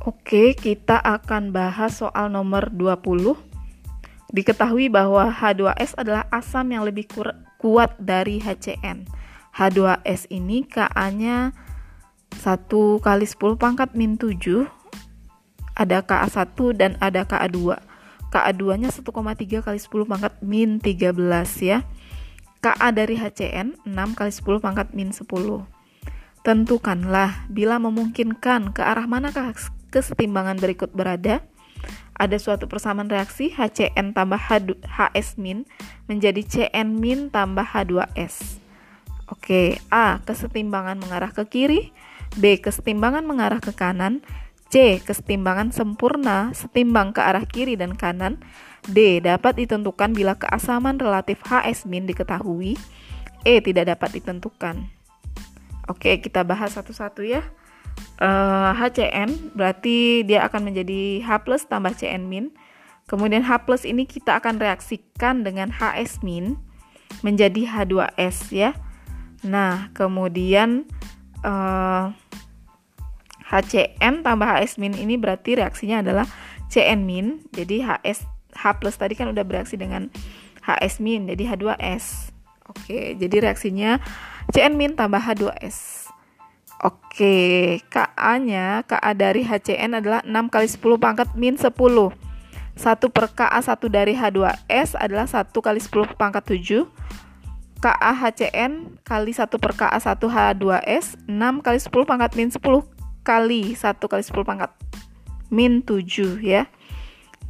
Oke, kita akan bahas soal nomor 20. Diketahui bahwa H2S adalah asam yang lebih kuat dari HCN. H2S ini Ka-nya 1 kali 10 pangkat min 7 ada Ka1 dan ada Ka2 Ka2 nya 1,3 kali 10 pangkat min 13 ya Ka dari HCN 6 kali 10 pangkat min 10 Tentukanlah bila memungkinkan ke arah manakah kesetimbangan berikut berada. Ada suatu persamaan reaksi HCN tambah HS min menjadi CN min tambah H2S. Oke, A. Kesetimbangan mengarah ke kiri. B. Kesetimbangan mengarah ke kanan. C. Kesetimbangan sempurna setimbang ke arah kiri dan kanan. D. Dapat ditentukan bila keasaman relatif HS min diketahui. E. Tidak dapat ditentukan. Oke, kita bahas satu-satu ya. Uh, eh, HCN berarti dia akan menjadi H plus tambah CN min. Kemudian H plus ini kita akan reaksikan dengan HS min menjadi H2S ya. Nah, kemudian uh, eh, HCN tambah HS min ini berarti reaksinya adalah CN min. Jadi HS H plus tadi kan udah bereaksi dengan HS min jadi H2S. Oke, jadi reaksinya Cn min tambah H2S. Oke, Ka-nya, Ka dari HCN adalah 6 kali 10 pangkat min 10. 1 per Ka1 dari H2S adalah 1 kali 10 pangkat 7. Ka HCN kali 1 per Ka1 H2S 6 kali 10 pangkat min 10 kali 1 kali 10 pangkat min 7 ya.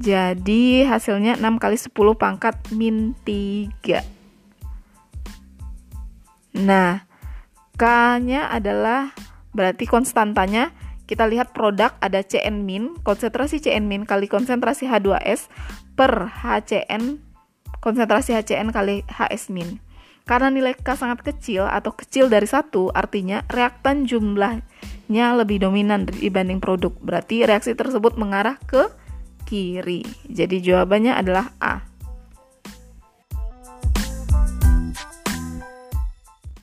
Jadi hasilnya 6 kali 10 pangkat min 3. Nah, K-nya adalah berarti konstantanya kita lihat produk ada Cn min, konsentrasi Cn min kali konsentrasi H2S per HCN, konsentrasi HCN kali HS min. Karena nilai K sangat kecil atau kecil dari satu, artinya reaktan jumlahnya lebih dominan dibanding produk. Berarti reaksi tersebut mengarah ke kiri. Jadi jawabannya adalah A.